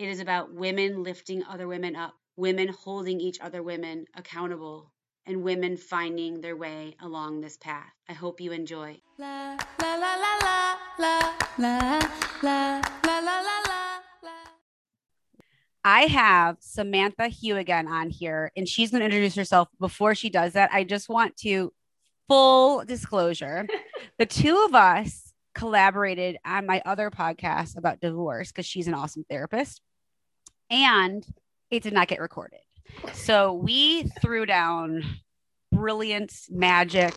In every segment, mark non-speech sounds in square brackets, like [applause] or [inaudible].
It is about women lifting other women up, women holding each other women accountable, and women finding their way along this path. I hope you enjoy. la la la la la la la la la la la I have Samantha Heuwagen on here, and she's going to introduce herself. Before she does that, I just want to full disclosure the two of us collaborated on my other podcast about divorce because she's an awesome therapist, and it did not get recorded. So we threw down brilliant magic,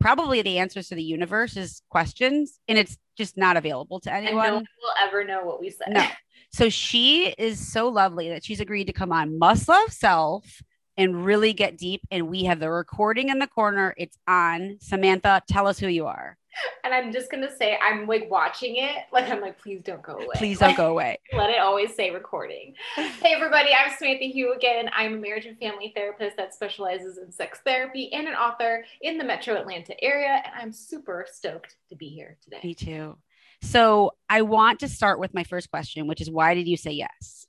probably the answers to the universe's questions, and it's just not available to and anyone. no one will ever know what we said. No. So she is so lovely that she's agreed to come on Must Love Self and really get deep. And we have the recording in the corner. It's on. Samantha, tell us who you are. And I'm just gonna say, I'm like watching it, like I'm like, please don't go away. Please don't go away. [laughs] Let it always say recording. Hey everybody, I'm Samantha Heuwagen. I'm a marriage and family therapist that specializes in sex therapy and an author in the Metro Atlanta area, and I'm super stoked to be here today. Me too. So I want to start with my first question, which is why did you say yes?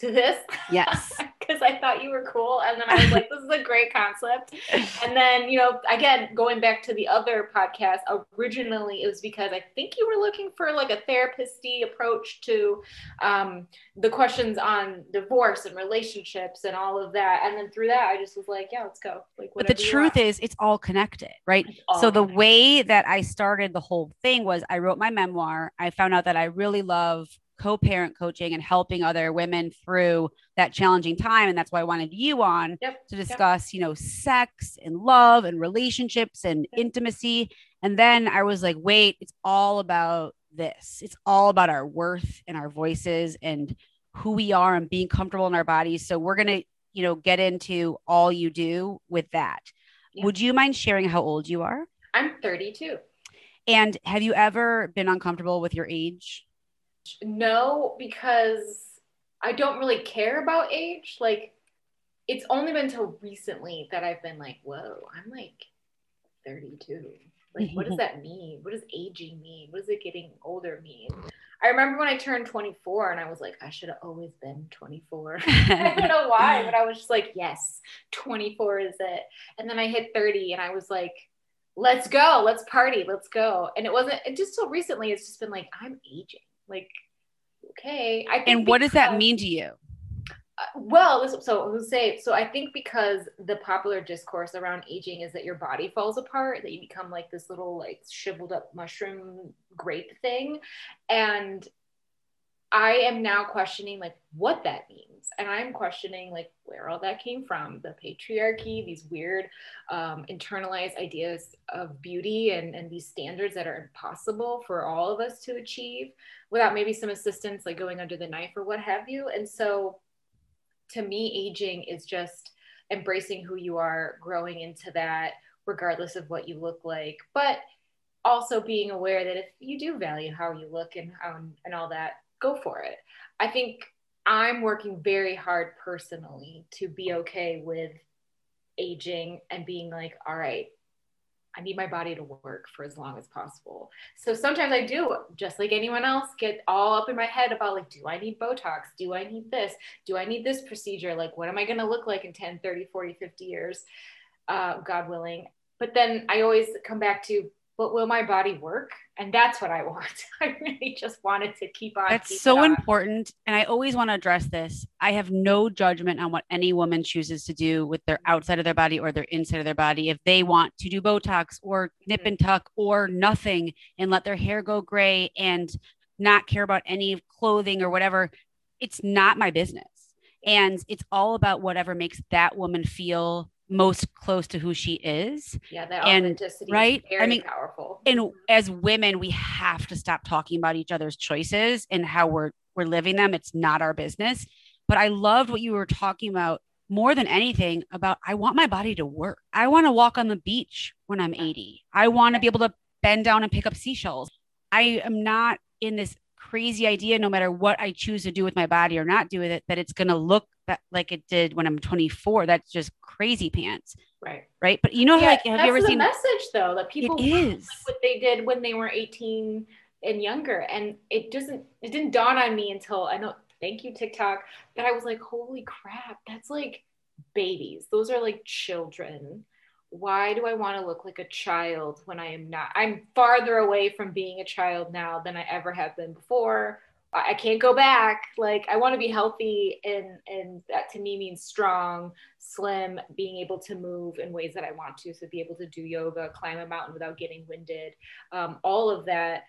To this, Yes. [laughs] because I thought you were cool, and then I was like, this is a great concept. And then, you know, again, going back to the other podcast, originally it was because I think you were looking for like a therapist-y approach to um, the questions on divorce and relationships and all of that. And then through that, I just was like, yeah, let's go. Like, But the truth is, it's all connected, right? so the way that I started the whole thing was I wrote my memoir. I found out that I really love co-parent coaching and helping other women through that challenging time and that's why I wanted you on Yep, to yep. discuss, you know, sex and love and relationships and intimacy. And then I was like, wait, it's all about this. It's all about our worth and our voices and who we are and being comfortable in our bodies. So we're going to, you know, get into all you do with that. Yeah. Would you mind sharing how old you are? I'm 32. And have you ever been uncomfortable with your age? No, because I don't really care about age. Like, it's only been till recently that I've been like, whoa, I'm like 32. Like, what does [laughs] that mean? What does aging mean? What does it getting older mean? I remember when I turned 24 and I was like, I should have always been 24. [laughs] I don't know why, [laughs] but I was just like, yes, 24 is it. And then I hit 30 and I was like, let's go, let's party, let's go. And it wasn't, it just till recently, it's just been like, I'm aging. Like, okay. I think and what does that mean to you? uh, well, so who say so? I think because the popular discourse around aging is that your body falls apart, that you become like this little like shriveled up mushroom grape thing, and I am now questioning like what that means, and I'm questioning like where all that came from, the patriarchy, these weird um, internalized ideas of beauty, and and these standards that are impossible for all of us to achieve without maybe some assistance, like going under the knife or what have you, and so to me, aging is just embracing who you are, growing into that, regardless of what you look like. But also being aware that if you do value how you look and how and all that, go for it. I think I'm working very hard personally to be okay with aging and being like, all right, I need my body to work for as long as possible. So sometimes I do, just like anyone else, get all up in my head about like, do I need Botox? Do I need this? Do I need this procedure? Like, what am I going to look like in 10, 30, 40, 50 years? Uh, God willing. But then I always come back to, but will my body work? And that's what I want. [laughs] I really just wanted to keep on. That's so on. important. And I always want to address this. I have no judgment on what any woman chooses to do with their outside of their body or their inside of their body. If they want to do Botox or nip Mhm. and tuck or nothing and let their hair go gray and not care about any clothing or whatever, it's not my business. And it's all about whatever makes that woman feel most close to who she is. Yeah, that And- authenticity right? is I mean, powerful. And as women, we have to stop talking about each other's choices and how we're we're living them. It's not our business. But I loved what you were talking about more than anything about I want my body to work. I want to walk on the beach when I'm 80. I want to be able to bend down and pick up seashells. I am not in this crazy idea, no matter what I choose to do with my body or not do with it, that it's going to look like it did when I'm 24. That's just crazy pants. Right. Right. But you know, Yeah, like, have you ever the seen message though that people It is. what they did when they were 18 and younger and it doesn't it didn't dawn on me until I know thank you TikTok that I was like holy crap that's like babies those are like children why do I want to look like a child when I am not I'm farther away from being a child now than I ever have been before I can't go back like I want to be healthy and and that to me means strong slim, being able to move in ways that I want to. So be able to do yoga, climb a mountain without getting winded, um, all of that.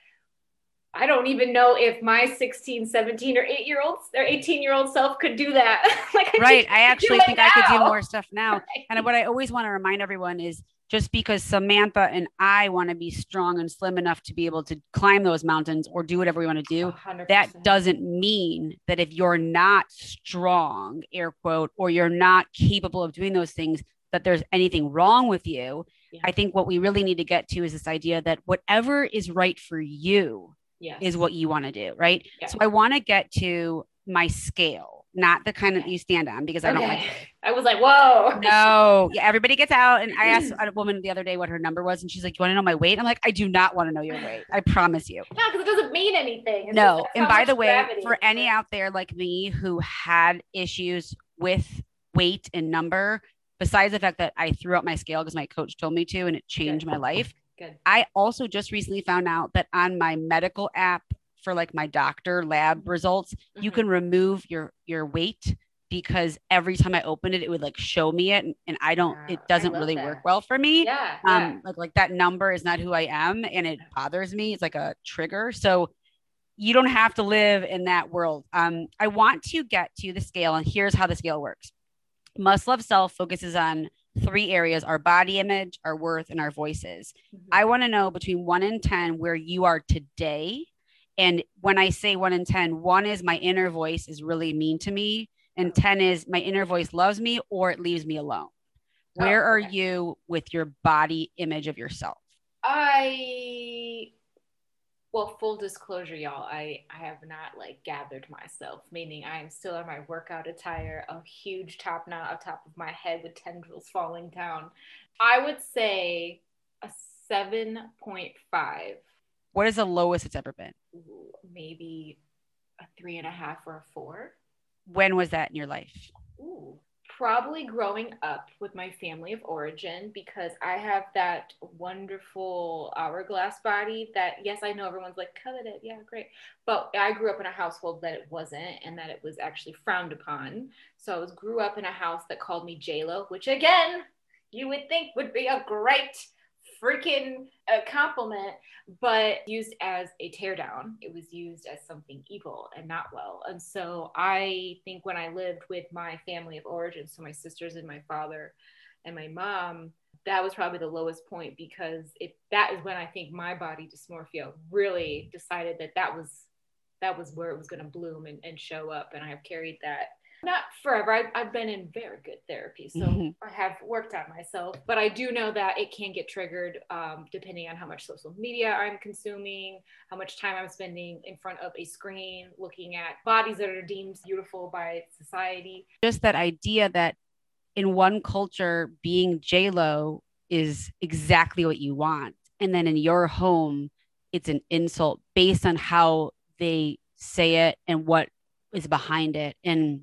I don't even know if my 16, 17 or 8 year olds or 18 year old self could do that. [laughs] like I right. I actually think I could do more stuff now. [laughs] And what I always want to remind everyone is just because Samantha and I want to be strong and slim enough to be able to climb those mountains or do whatever we want to do, 100%. that doesn't mean that if you're not strong, air quote, or you're not capable of doing those things, that there's anything wrong with you. Yeah. I think what we really need to get to is this idea that whatever is right for you yes. is what you want to do, right? Yeah. So I want to get to my scale, not the kind that you stand on because I don't like Okay. [laughs] I was like, whoa. [laughs] no, yeah, everybody gets out. And I asked [clears throat] a woman the other day what her number was, and she's like, "You want to know my weight?" I'm like, "I do not want to know your weight. I promise you." No, because it doesn't mean anything. It's No. And by the way, gravity for any out there like me who had issues with weight and number, besides the fact that I threw out my scale because my coach told me to, and it changed my life. Good. I also just recently found out that on my medical app for like my doctor lab results, you Mhm. can remove your your weight because every time I opened it, it would like show me it, and, and I don't. Wow, It doesn't really that. work well for me. Yeah. yeah. Um, like like that number is not who I am, and it bothers me. It's like a trigger. So you don't have to live in that world. Um, I want to get to the scale, and here's how the scale works. Must Love Self focuses on three areas: our body image, our worth, and our voices. Mhm. I want to know between one and 10 where you are today. And when I say one and 10, one is my inner voice is really mean to me. And 10 is my inner voice loves me or it leaves me alone. Oh, Where are you with your body image of yourself? I well, full disclosure, y'all, I I have not like gathered myself, meaning I am still in my workout attire, a huge top knot on top of my head with tendrils falling down. I would say a seven point five, What is the lowest it's ever been? maybe a three and a half or a four. When was that in your life? Ooh, probably growing up with my family of origin because I have that wonderful hourglass body that, yes, I know everyone's like, coveted. Yeah, great. But I grew up in a household that it wasn't and that it was actually frowned upon. So I was grew up in a house that called me JLo, which again, you would think would be a great freaking uh, compliment, but used as a teardown. It was used as something evil and not well. And so I think when I lived with my family of origin, so my sisters and my father and my mom, that was probably the lowest point because it that is when I think my body dysmorphia really decided that that was that was where it was going to bloom and, and show up. And I have carried that not forever. I, I've been in very good therapy, so Mhm. I have worked on myself. But I do know that it can get triggered um, depending on how much social media I'm consuming, how much time I'm spending in front of a screen, looking at bodies that are deemed beautiful by society. Just that idea that in one culture, being J-Lo is exactly what you want. And then in your home, it's an insult based on how they say it and what is behind it. And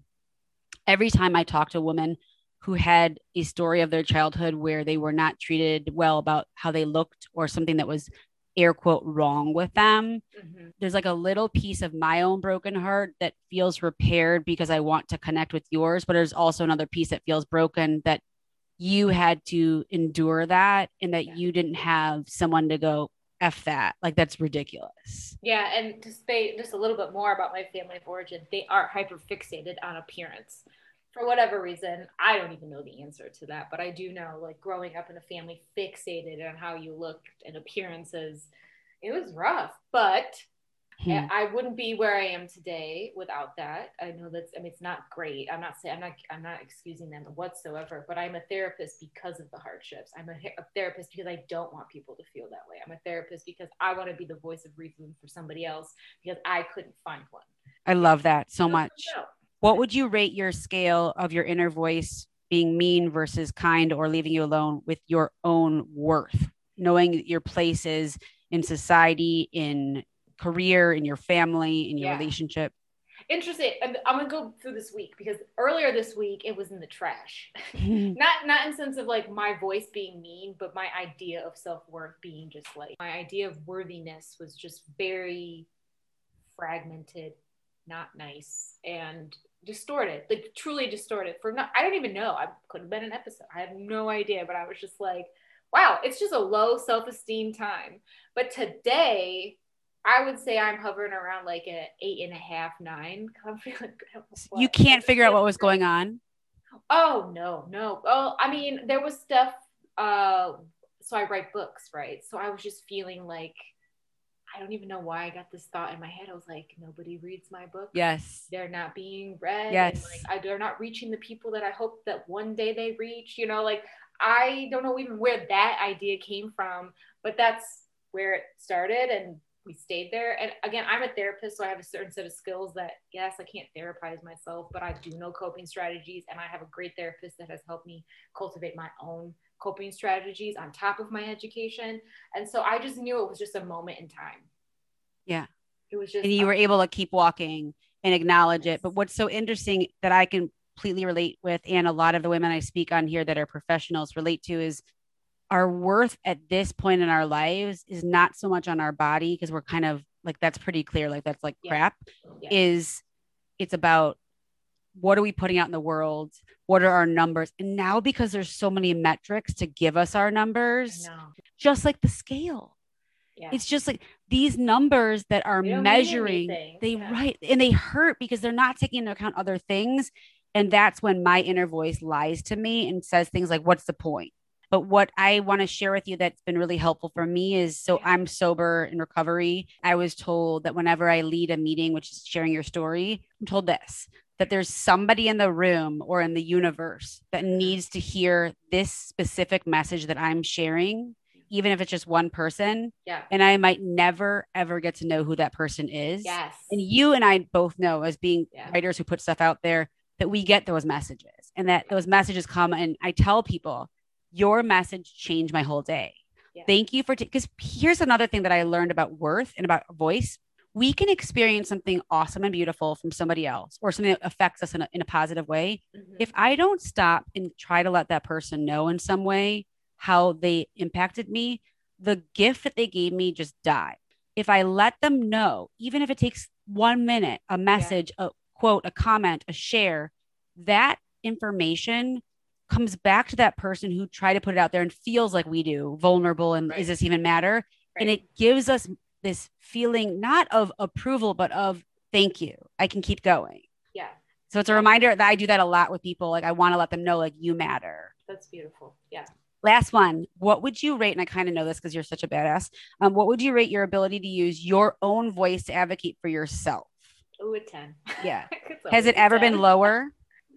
every time I talk to a woman who had a story of their childhood where they were not treated well about how they looked or something that was air quote wrong with them, mm-hmm. there's like a little piece of my own broken heart that feels repaired because I want to connect with yours, but there's also another piece that feels broken that you had to endure that and that Yeah. you didn't have someone to go F that. Like that's ridiculous. Yeah, and to say just a little bit more about my family of origin, they are hyper fixated on appearance. For whatever reason, I don't even know the answer to that, but I do know like growing up in a family fixated on how you looked and appearances, it was rough. But And hmm. I wouldn't be where I am today without that. I know that's I mean it's not great. I'm not saying I'm not I'm not excusing them whatsoever, but I'm a therapist because of the hardships. I'm a, a therapist because I don't want people to feel that way. I'm a therapist because I want to be the voice of reason for somebody else because I couldn't find one. I love that so So much. no. What would you rate your scale of your inner voice being mean versus kind or leaving you alone with your own worth, knowing your places in society, in career, in your family, in your Yeah. relationship? Interesting. And I'm gonna go through this week because earlier this week it was in the trash. [laughs] not not in sense of like my voice being mean, but my idea of self worth being just like my idea of worthiness was just very fragmented, not nice, and distorted. Like truly distorted. For not, I don't even know. I could have been an episode. I have no idea, but I was just like, wow, it's just a low self esteem time. But today. I would say I'm hovering around like an eight and a half, nine. [laughs] 'cause I'm feeling good. you can't figure out what was going on. Oh no, no. Oh, I mean, there was stuff. Uh, so I write books, right? So I was just feeling like I don't even know why I got this thought in my head. I was like, nobody reads my book. Yes. They're not being read. Yes. like I, they're not reaching the people that I hope that one day they reach. You know, like I don't know even where that idea came from, but that's where it started, and we stayed there. And again, I'm a therapist, so I have a certain set of skills that, yes, I can't therapize myself, but I do know coping strategies. And I have a great therapist that has helped me cultivate my own coping strategies on top of my education. And so I just knew it was just a moment in time. Yeah. It was just, And you were able to keep walking and acknowledge it. But what's so interesting that I can completely relate with, and a lot of the women I speak on here that are professionals relate to, is our worth at this point in our lives is not so much on our body because we're kind of like that's pretty clear, like that's like Yeah. crap. Yeah. Is it's about what are we putting out in the world? What are our numbers? And now because there's so many metrics to give us our numbers, just like the scale Yeah. it's just like these numbers that are They measuring they Yeah. right and they hurt because they're not taking into account other things and that's when my inner voice lies to me and says things like what's the point but what i want to share with you that's been really helpful for me is so i'm sober in recovery i was told that whenever i lead a meeting which is sharing your story i'm told this that there's somebody in the room or in the universe that mm-hmm. needs to hear this specific message that i'm sharing even if it's just one person Yeah. and I might never ever get to know who that person is. Yes. And you and I both know as being Yeah. writers who put stuff out there that we get those messages and that those messages come and I tell people your message changed my whole day. Yeah. Thank you for because here's another thing that I learned about worth and about voice. We can experience something awesome and beautiful from somebody else or something that affects us in a, in a positive way. Mhm. If I don't stop and try to let that person know in some way how they impacted me, the gift that they gave me just died. If I let them know, even if it takes one minute, a message, a quote, a comment, a share, that information comes back to that person who tried to put it out there and feels like we do, vulnerable and Right. is this even matter? And it gives us this feeling not of approval, but of thank you. I can keep going. yeah, So it's a reminder that I do that a lot with people. Like I want to let them know, like you matter. that's beautiful. Yeah. Last one. What would you rate? And I kind of know this because you're such a badass. Um, what would you rate your ability to use your own voice to advocate for yourself? Ooh, a 10. Yeah. [laughs] Has it ever 10. been lower?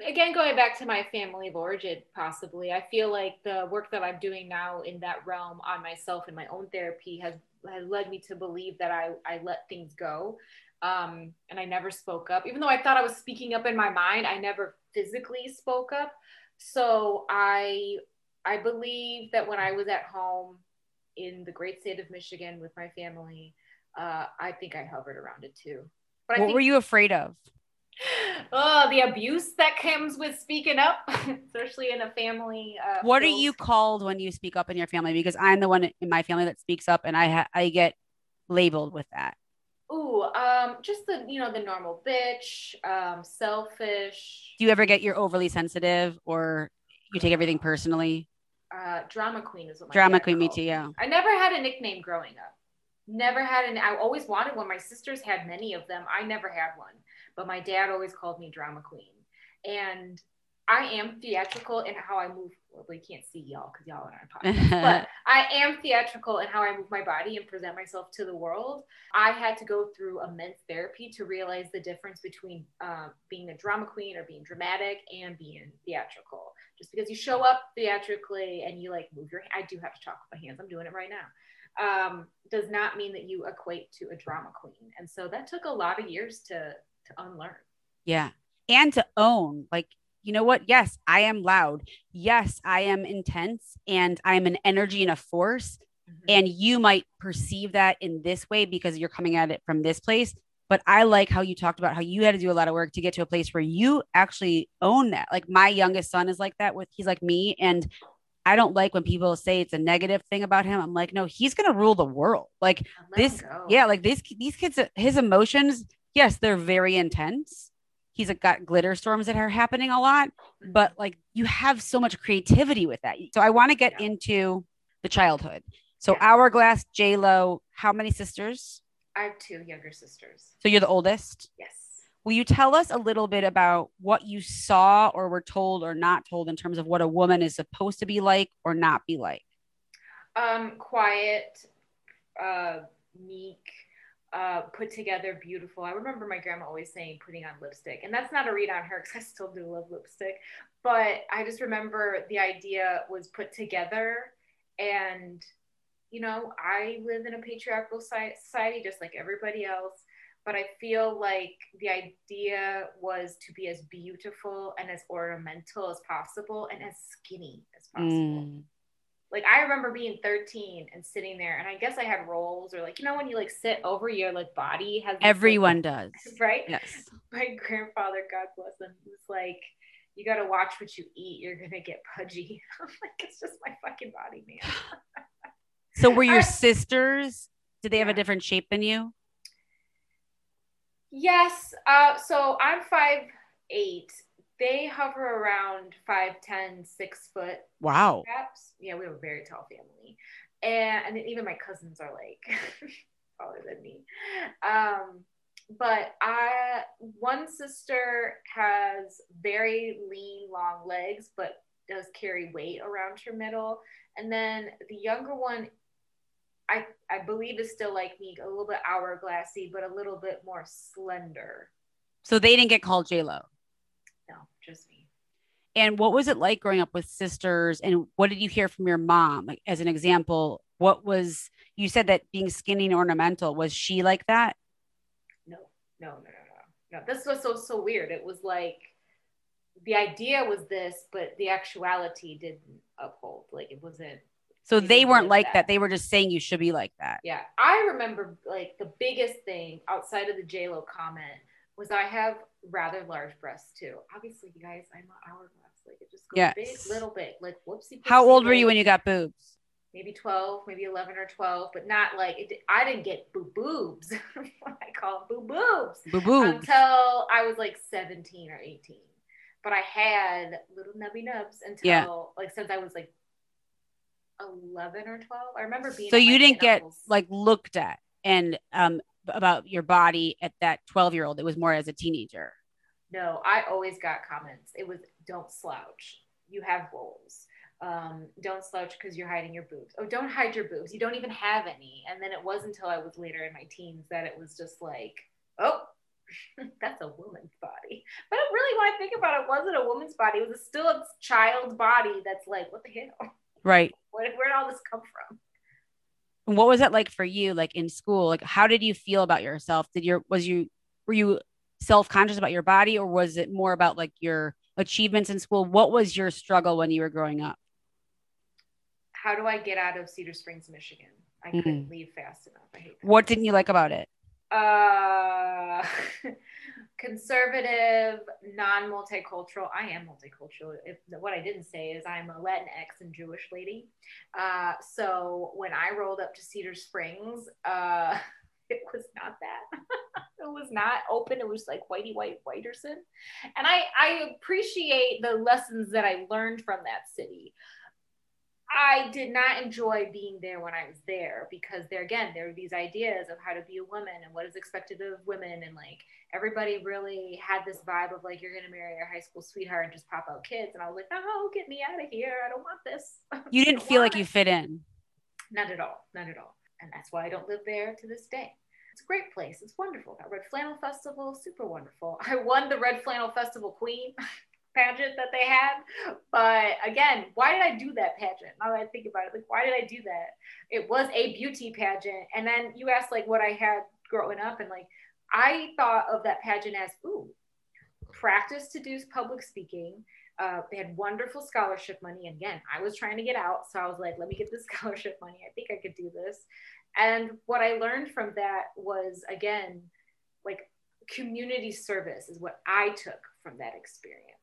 Again, going back to my family of origin, possibly, I feel like the work that I'm doing now in that realm on myself and my own therapy has, has led me to believe that I, I let things go. Um, and I never spoke up. Even though I thought I was speaking up in my mind, I never physically spoke up. So I I believe that when I was at home in the great state of Michigan with my family, uh, I think I hovered around it too. But I What think were you afraid of? Oh, the abuse that comes with speaking up, [laughs] especially in a family. Uh, What are you called when you speak up in your family? Because I'm the one in my family that speaks up, and I ha- I get labeled with that. Ooh, um, just the you know the normal bitch, um, selfish, Do you ever get you're overly sensitive, or you take everything personally? uh, drama queen is what my Drama queen, me too. Yeah. I never had a nickname growing up. Never had an. I always wanted one. My sisters had many of them. I never had one, but my dad always called me drama queen, and I am theatrical in how I move. Well, can't see y'all because y'all are on a [laughs] podcast, but I am theatrical in how I move my body and present myself to the world. I had to go through immense therapy to realize the difference between uh, being a drama queen or being dramatic and being theatrical. Just because you show up theatrically and you like move your, I do have to talk with my hands. I'm doing it right now. Um, does not mean that you equate to a drama queen, and so that took a lot of years to to unlearn. Yeah. And to own, like, you know what? Yes, I am loud. Yes, I am intense and I'm an energy and a force. Mm-hmm. And you might perceive that in this way because you're coming at it from this place. But I like how you talked about how you had to do a lot of work to get to a place where you actually own that. Like my youngest son is like that with he's like me. And I don't like when people say it's a negative thing about him. I'm like, no, he's gonna rule the world. Like this, go. yeah, like this these kids, his emotions, yes, they're very intense. He's got glitter storms that are happening a lot, Mm-hmm. but like you have so much creativity with that. So I want to get Yeah. into the childhood. So Yeah. hourglass, J Lo, how many sisters? I have two younger sisters. So you're the oldest. Yes. Will you tell us a little bit about what you saw or were told or not told in terms of what a woman is supposed to be like or not be like? Um, quiet, uh, meek, uh, put together, beautiful. I remember my grandma always saying putting on lipstick, and that's not a read on her because I still do love lipstick. But I just remember the idea was put together, and you know, I live in a patriarchal society just like everybody else. But I feel like the idea was to be as beautiful and as ornamental as possible and as skinny as possible Mm. Like I remember being 13 and sitting there, and I guess I had roles or like you know when you like sit over your like body has this, like- Everyone does. [laughs] right. Yes. [laughs] My grandfather, God bless him, was like, "You got to watch what you eat. You're gonna get pudgy." [laughs] I'm like, it's just my fucking body, man. So were your I- sisters, did they have a different shape than you? Yes. Uh, so I'm five eight. They hover around five ten, six foot. Wow. Perhaps. Yeah, we have a very tall family, and and even my cousins are like [laughs] taller than me. Um, but I one sister has very lean, long legs, but does carry weight around her middle, and then the younger one. I, I believe is still like me, a little bit hourglassy, but a little bit more slender. So they didn't get called J Lo. Just me. And what was it like growing up with sisters? And what did you hear from your mom? Like as an example, what was you said that being skinny and ornamental was she like that? no, no, no, no, no, no. This was so so weird. It was like the idea was this, but the actuality didn't uphold. Like it wasn't. So They they weren't like that. that. They were just saying you should be like that. Yeah, I remember like the biggest thing outside of the J Lo comment was I have rather large breasts too. Obviously, you guys, I'm not hourglass. Like it just goes Yes. big, little big. Like whoopsie. How old were you when you got boobs? Maybe twelve, maybe eleven or twelve, but not like it, I didn't get boob boobs. [laughs] I call them boob boobs. Boo boobs. until I was like 17 or 18. But I had little nubby nubs until Yeah. like since I was like 11 or 12. I remember being So you didn't get uncle's. like looked at and um about your body at that 12 year old. It was more as a teenager. no, I always got comments. It was don't slouch. You have roles. Um, don't slouch because you're hiding your boobs. Oh, don't hide your boobs. You don't even have any. And then it was until I was later in my teens that it was just like, oh, [laughs] that's a woman's body. But really, when I think about it, it wasn't a woman's body. It was still a child's body that's like, what the hell? Right. Where, where did all this come from? And what was it like for you like in school? Like how did you feel about yourself? Did your was you were you self-conscious about your body or was it more about like your achievements in school? What was your struggle when you were growing up? How do I get out of Cedar Springs, Michigan? I couldn't leave fast enough. I hate that. What didn't you like about it? Uh, [laughs] conservative, non-multicultural. I am multicultural. If what I didn't say is I'm a Latinx and Jewish lady. Uh, so when I rolled up to Cedar Springs, uh, [laughs] it was not that. [laughs] it was not open. It was like whitey white whiterson, and I I appreciate the lessons that I learned from that city. I did not enjoy being there when I was there because there again there were these ideas of how to be a woman and what is expected of women and like everybody really had this vibe of like you're gonna marry your high school sweetheart and just pop out kids and I was like oh get me out of here I don't want this. [laughs] You didn't feel like you fit in. Not at all, not at all, and that's why I don't live there to this day. It's a great place. It's wonderful. That Red Flannel Festival, super wonderful. [laughs] I won the Red Flannel Festival Queen. [laughs] pageant that they had. But again, why did I do that pageant? Now that I think about it, like why did I do that? It was a beauty pageant. And then you asked like what I had growing up, and like I thought of that pageant as ooh, practice to do public speaking. Uh, they had wonderful scholarship money. And again, I was trying to get out. So I was like, let me get this [laughs] scholarship money. I think I could do this. And what I learned from that was, again, like community service is what I took from that experience.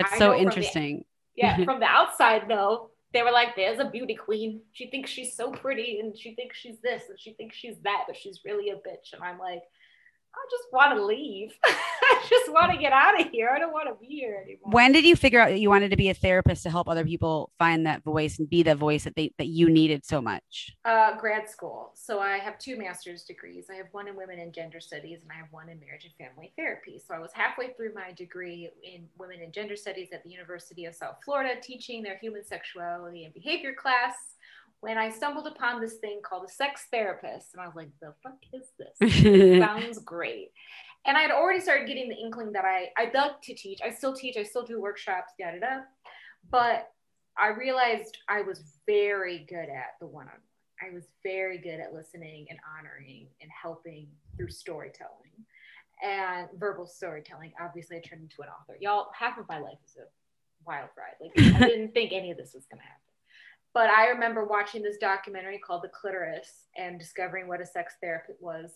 That's so interesting. The, yeah, [laughs] from the outside though, they were like, "There's a beauty queen. She thinks she's so pretty, and she thinks she's this, and she thinks she's that, but she's really a bitch." And I'm like, I just want to leave. [laughs] I just want to get out of here. I don't want to be here anymore. When did you figure out that you wanted to be a therapist to help other people find that voice and be the voice that they that you needed so much? Uh, grad school. So I have two master's degrees. I have one in women and gender studies, and I have one in marriage and family therapy. So I was halfway through my degree in women and gender studies at the University of South Florida, teaching their human sexuality and behavior class when I stumbled upon this thing called a sex therapist, and I was like, the fuck is this? [laughs] sounds great. And I had already started getting the inkling that I I love to teach. I still teach. I still do workshops. Da da da. But I realized I was very good at the one on one. I was very good at listening and honoring and helping through storytelling and verbal storytelling. Obviously, I turned into an author. Y'all, half of my life is a wild ride. Like I [laughs] didn't think any of this was gonna happen. But I remember watching this documentary called The Clitoris and discovering what a sex therapist was,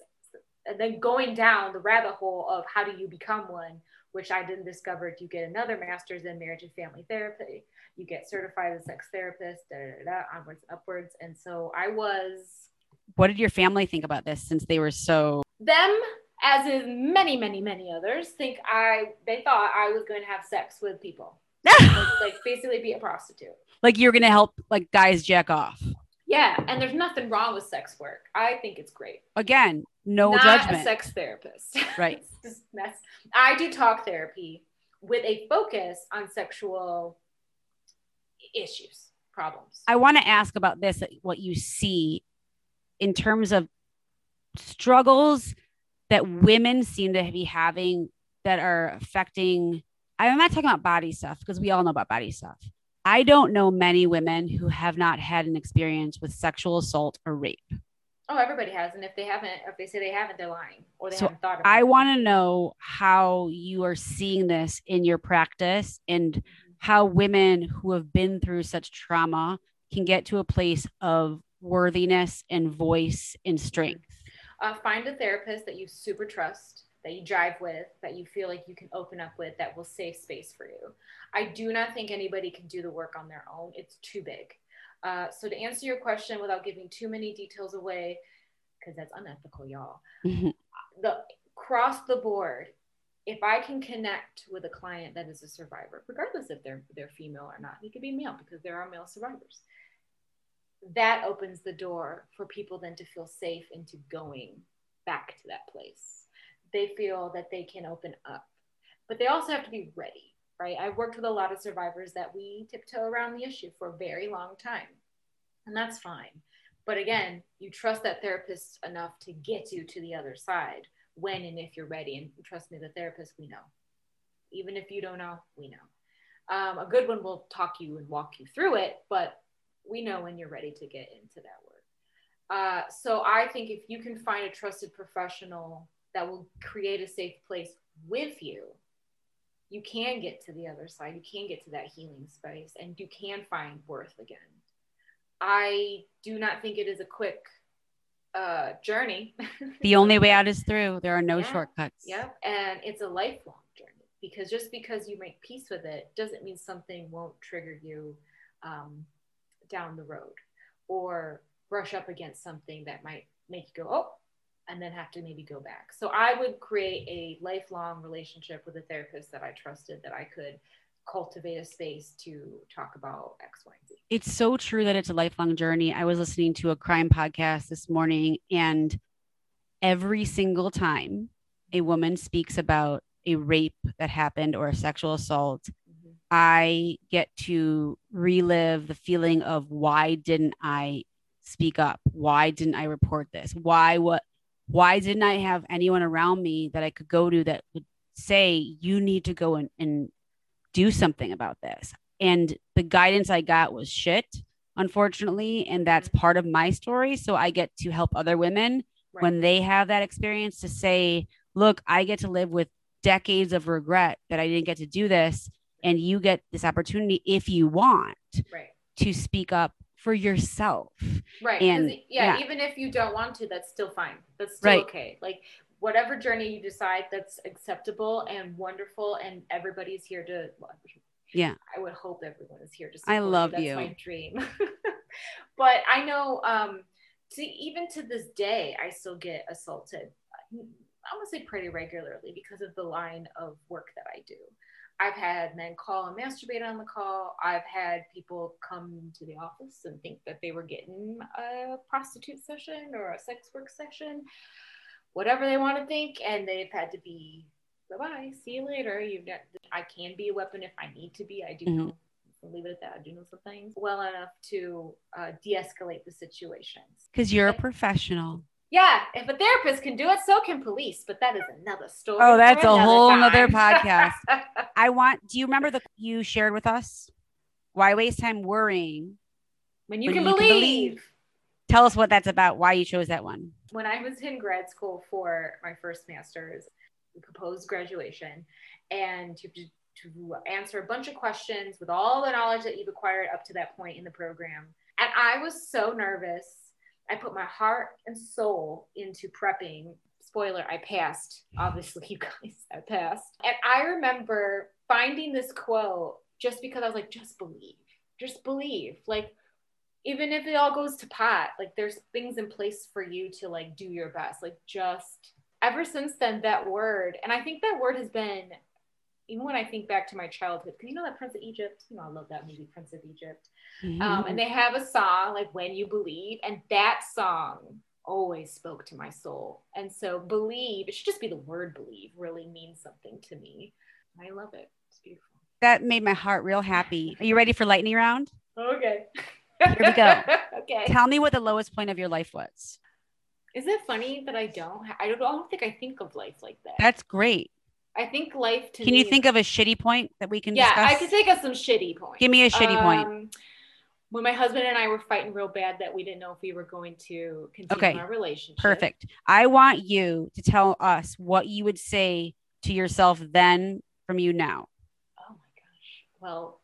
and then going down the rabbit hole of how do you become one, which I didn't discover. You get another master's in marriage and family therapy. You get certified as a sex therapist, da, da, da, onwards upwards. And so I was. What did your family think about this since they were so. Them, as is many, many, many others, think I, they thought I was going to have sex with people. [laughs] like, basically be a prostitute like you're gonna help like guys jack off. Yeah, and there's nothing wrong with sex work. I think it's great. Again, no Not judgment. a sex therapist. [laughs] Right. mess. I do talk therapy with a focus on sexual issues, problems. I want to ask about this uh, what you see in terms of struggles that women seem to be having that are affecting I'm not talking about body stuff because we all know about body stuff. I don't know many women who have not had an experience with sexual assault or rape. Oh, everybody has. And if they haven't, if they say they haven't, they're lying or they so haven't thought about I it. I want to know how you are seeing this in your practice and Mm-hmm. how women who have been through such trauma can get to a place of worthiness and voice and strength. Uh, find a therapist that you super trust that you drive with, that you feel like you can open up with, that will save space for you. I do not think anybody can do the work on their own. It's too big. Uh, so to answer your question without giving too many details away, because that's unethical, y'all. [laughs] the cross the board, if I can connect with a client that is a survivor, regardless if they're they're female or not, it could be male because there are male survivors. That opens the door for people then to feel safe into going back to that place. They feel that they can open up, but they also have to be ready, right? I've worked with a lot of survivors that we tiptoe around the issue for a very long time, and that's fine. But again, you trust that therapist enough to get you to the other side when and if you're ready. And trust me, the therapist, we know. Even if you don't know, we know. Um, a good one will talk you and walk you through it, but we know when you're ready to get into that work. Uh, so I think if you can find a trusted professional that will create a safe place with you, you can get to the other side. You can get to that healing space and you can find worth again. I do not think it is a quick uh, journey. [laughs] The only way out is through. There are no Yeah. shortcuts. Yep. And it's a lifelong journey because just because you make peace with it doesn't mean something won't trigger you um, down the road or brush up against something that might make you go, oh, and then have to maybe go back. So I would create a lifelong relationship with a therapist that I trusted that I could cultivate a space to talk about X, Y, and Z. It's so true that it's a lifelong journey. I was listening to a crime podcast this morning, and every single time a woman speaks about a rape that happened or a sexual assault, Mhm. I get to relive the feeling of why didn't I speak up? Why didn't I report this? Why what why didn't I have anyone around me that I could go to that would say you need to go and, and do something about this? And the guidance I got was shit, unfortunately. And that's mm-hmm. part of my story. So I get to help other women Right. when they have that experience to say, look, I get to live with decades of regret that I didn't get to do this. And you get this opportunity if you want right. to speak up for yourself. Right. And- yeah, yeah. even if you don't want to, that's still fine. That's still Right. okay. Like whatever journey you decide that's acceptable and wonderful and everybody's here to well, Yeah. I would hope everyone is here to I support love That's you. my dream. [laughs] but I know um to even to this day I still get assaulted. I'm gonna say pretty regularly because of the line of work that I do. I've had men call and masturbate on the call. I've had people come to the office and think that they were getting a prostitute session or a sex work session, whatever they want to think, and they've had to be bye bye, see you later. You've got, I can be a weapon if I need to be. I do Mhm. know. I'll leave it at that. I do know some things well enough to uh, de-escalate the situations. Because you're a professional. Yeah, if a therapist can do it, so can police. But that is another story. Oh, that's a whole nother time. podcast. [laughs] I want, do you remember the you shared with us? Why waste time worrying? when you When can you can believe. believe. Tell us what that's about, why you chose that one. when I was in grad school for my first master's, we proposed graduation, and to, to answer a bunch of questions with all the knowledge that you've acquired up to that point in the program. And I was so nervous. I put my heart and soul into prepping. Spoiler, I passed. Obviously, you guys, I passed. And I remember finding this quote just because I was like, just believe, just believe. Like, even if it all goes to pot, like there's things in place for you to like do your best. Like just ever since then, that word, and I think that word has been, even when I think back to my childhood, because you know that Prince of Egypt, you know, I love that movie, Prince of Egypt. Um, and they have a song like When You Believe, and that song always spoke to my soul. And so believe, it should just be the word believe, really means something to me. I love it. It's beautiful. that made my heart real happy. Are you ready for lightning round? Okay. Here we go. [laughs] okay. Tell me what the lowest point of your life was. Is it funny that I don't? I don't. I don't think I think of life like that. That's great. I think life to Can me you think of a shitty point that we can Yeah, discuss? I could think of some shitty points. Give me a shitty point. Um, When my husband and I were fighting real bad, that we didn't know if we were going to continue Okay, our relationship. Perfect. I want you to tell us what you would say to yourself then from you now. Oh my gosh. Well,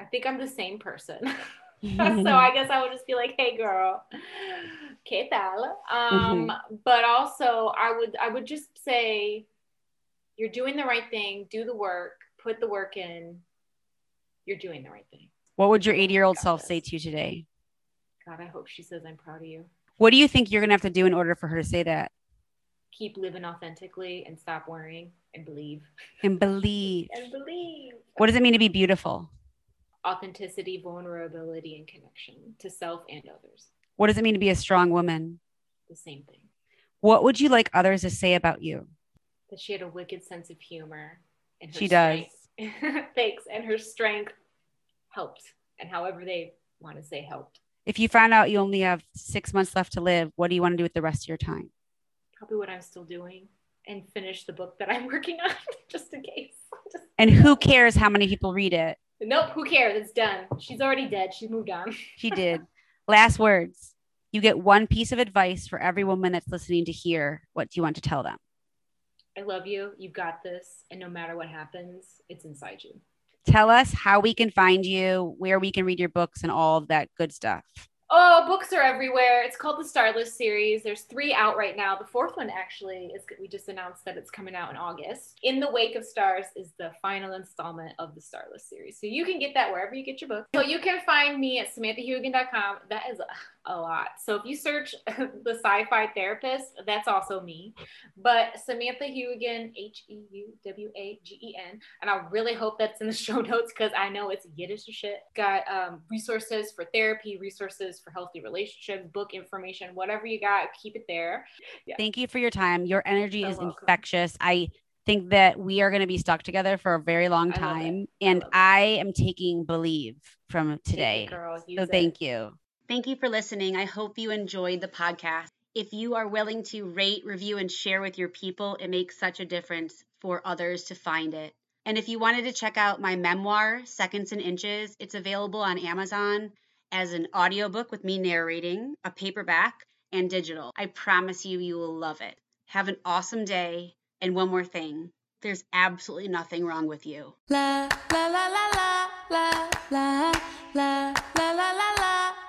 I think I'm the same person. [laughs] so I guess I would just be like, "Hey, girl, ¿qué tal?" Um, Mm-hmm. But also, I would I would just say, "You're doing the right thing. Do the work. Put the work in. You're doing the right thing." what would your 80 year old self this. say to you today? God, I hope she says I'm proud of you. What do you think you're going to have to do in order for her to say that? Keep living authentically and stop worrying and believe And believe. [laughs] and believe. What does it mean to be beautiful? Authenticity, vulnerability, and connection to self and others. What does it mean to be a strong woman? The same thing. What would you like others to say about you? That she had a wicked sense of humor. And She does. [laughs] Thanks. And her strength helped. And however they want to say helped. If you found out you only have six months left to live, what do you want to do with the rest of your time? Probably what I'm still doing. And finish the book that I'm [laughs] working on just in case. Just- And who cares how many people read it? nope, who cares? It's done. She's already dead. She moved on. [laughs] She did. Last words. You get one piece of advice for every woman that's listening to hear. What do you want to tell them? I love you. You've got this. And no matter what happens, it's inside you. Tell us how we can find you, where we can read your books, and all of that good stuff. Oh, books are everywhere. It's called the Starless series. There's three out right now. The fourth one actually is we just announced that it's coming out in August. In the Wake of Stars is the final installment of the Starless series. So you can get that wherever you get your books. So you can find me at samanthaheuwagen.com. That is a lot. So if you search [laughs] the sci-fi therapist, that's also me. But Samantha Heuwagen, H E U W A G E N, and I really hope that's in the [laughs] show notes because I know it's Yiddish shit. Got um, resources for therapy, resources for healthy relationships, book information, whatever you got, keep it there. Yeah. Thank you for your time. Your energy You're is welcome. infectious. I think that we are going to be stuck together for a very long I love it. time, I and. I am taking believe from it, today. girl. So it. thank you. Thank you for listening. I hope you enjoyed the podcast. If you are willing to rate, review, and share with your people, it makes such a difference for others to find it. And if you wanted to check out my memoir, Seconds and Inches, it's available on Amazon as an audiobook with me narrating, a paperback, and digital. I promise you, you will love it. Have an awesome day. And one more thing there's absolutely nothing wrong with you. La la la la la la la la la la